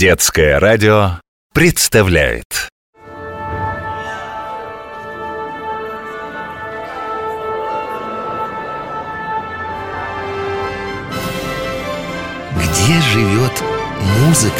Детское радио представляет Где живет музыка?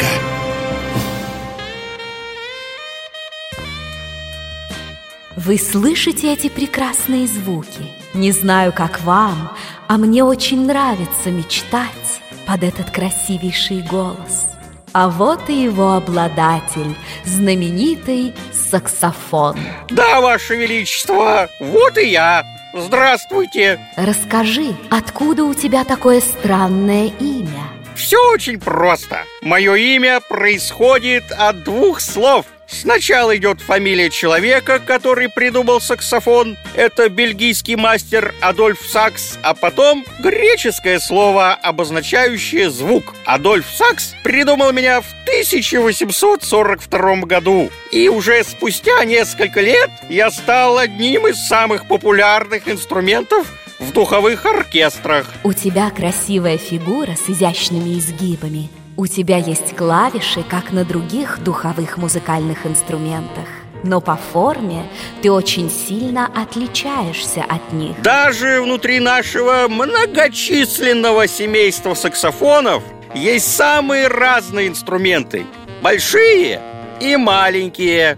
Вы слышите эти прекрасные звуки? Не знаю, как вам, а мне очень нравится мечтать под этот красивейший голос. А вот и его обладатель, знаменитый саксофон. Да, Ваше Величество, вот и я. Здравствуйте. Расскажи, откуда у тебя такое странное имя? Все очень просто. Мое имя происходит от двух слов – Сначала идет фамилия человека, который придумал саксофон. Это бельгийский мастер Адольф Сакс. А потом греческое слово, обозначающее звук. Адольф Сакс придумал меня в 1842 году. И уже спустя несколько лет я стал одним из самых популярных инструментов в духовых оркестрах. У тебя красивая фигура с изящными изгибами – у тебя есть клавиши, как на других духовых музыкальных инструментах, но по форме ты очень сильно отличаешься от них. Даже внутри нашего многочисленного семейства саксофонов есть самые разные инструменты, большие и маленькие.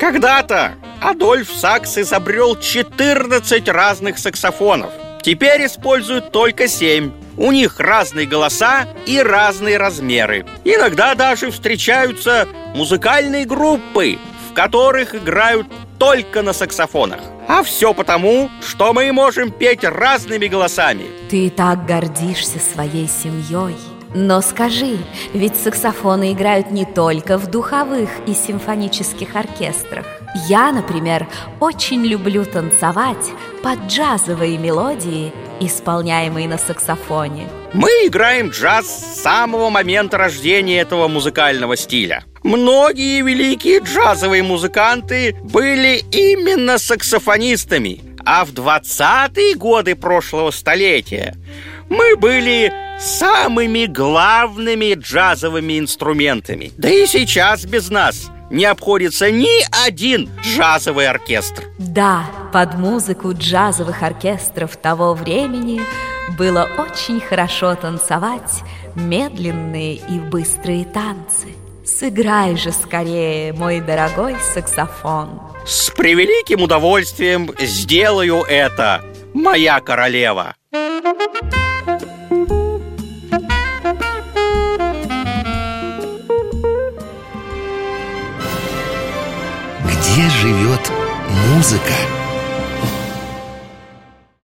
Когда-то Адольф Сакс изобрел 14 разных саксофонов. Теперь используют только 7. У них разные голоса и разные размеры. Иногда даже встречаются музыкальные группы, в которых играют только на саксофонах. А все потому, что мы можем петь разными голосами. Ты так гордишься своей семьей. Но скажи, ведь саксофоны играют не только в духовых и симфонических оркестрах. Я, например, очень люблю танцевать под джазовые мелодии исполняемый на саксофоне. Мы играем джаз с самого момента рождения этого музыкального стиля. Многие великие джазовые музыканты были именно саксофонистами, а в 20-е годы прошлого столетия мы были самыми главными джазовыми инструментами. Да и сейчас без нас не обходится ни один джазовый оркестр. Да, под музыку джазовых оркестров того времени было очень хорошо танцевать медленные и быстрые танцы. Сыграй же скорее, мой дорогой саксофон. С превеликим удовольствием сделаю это, моя королева. Где живет музыка?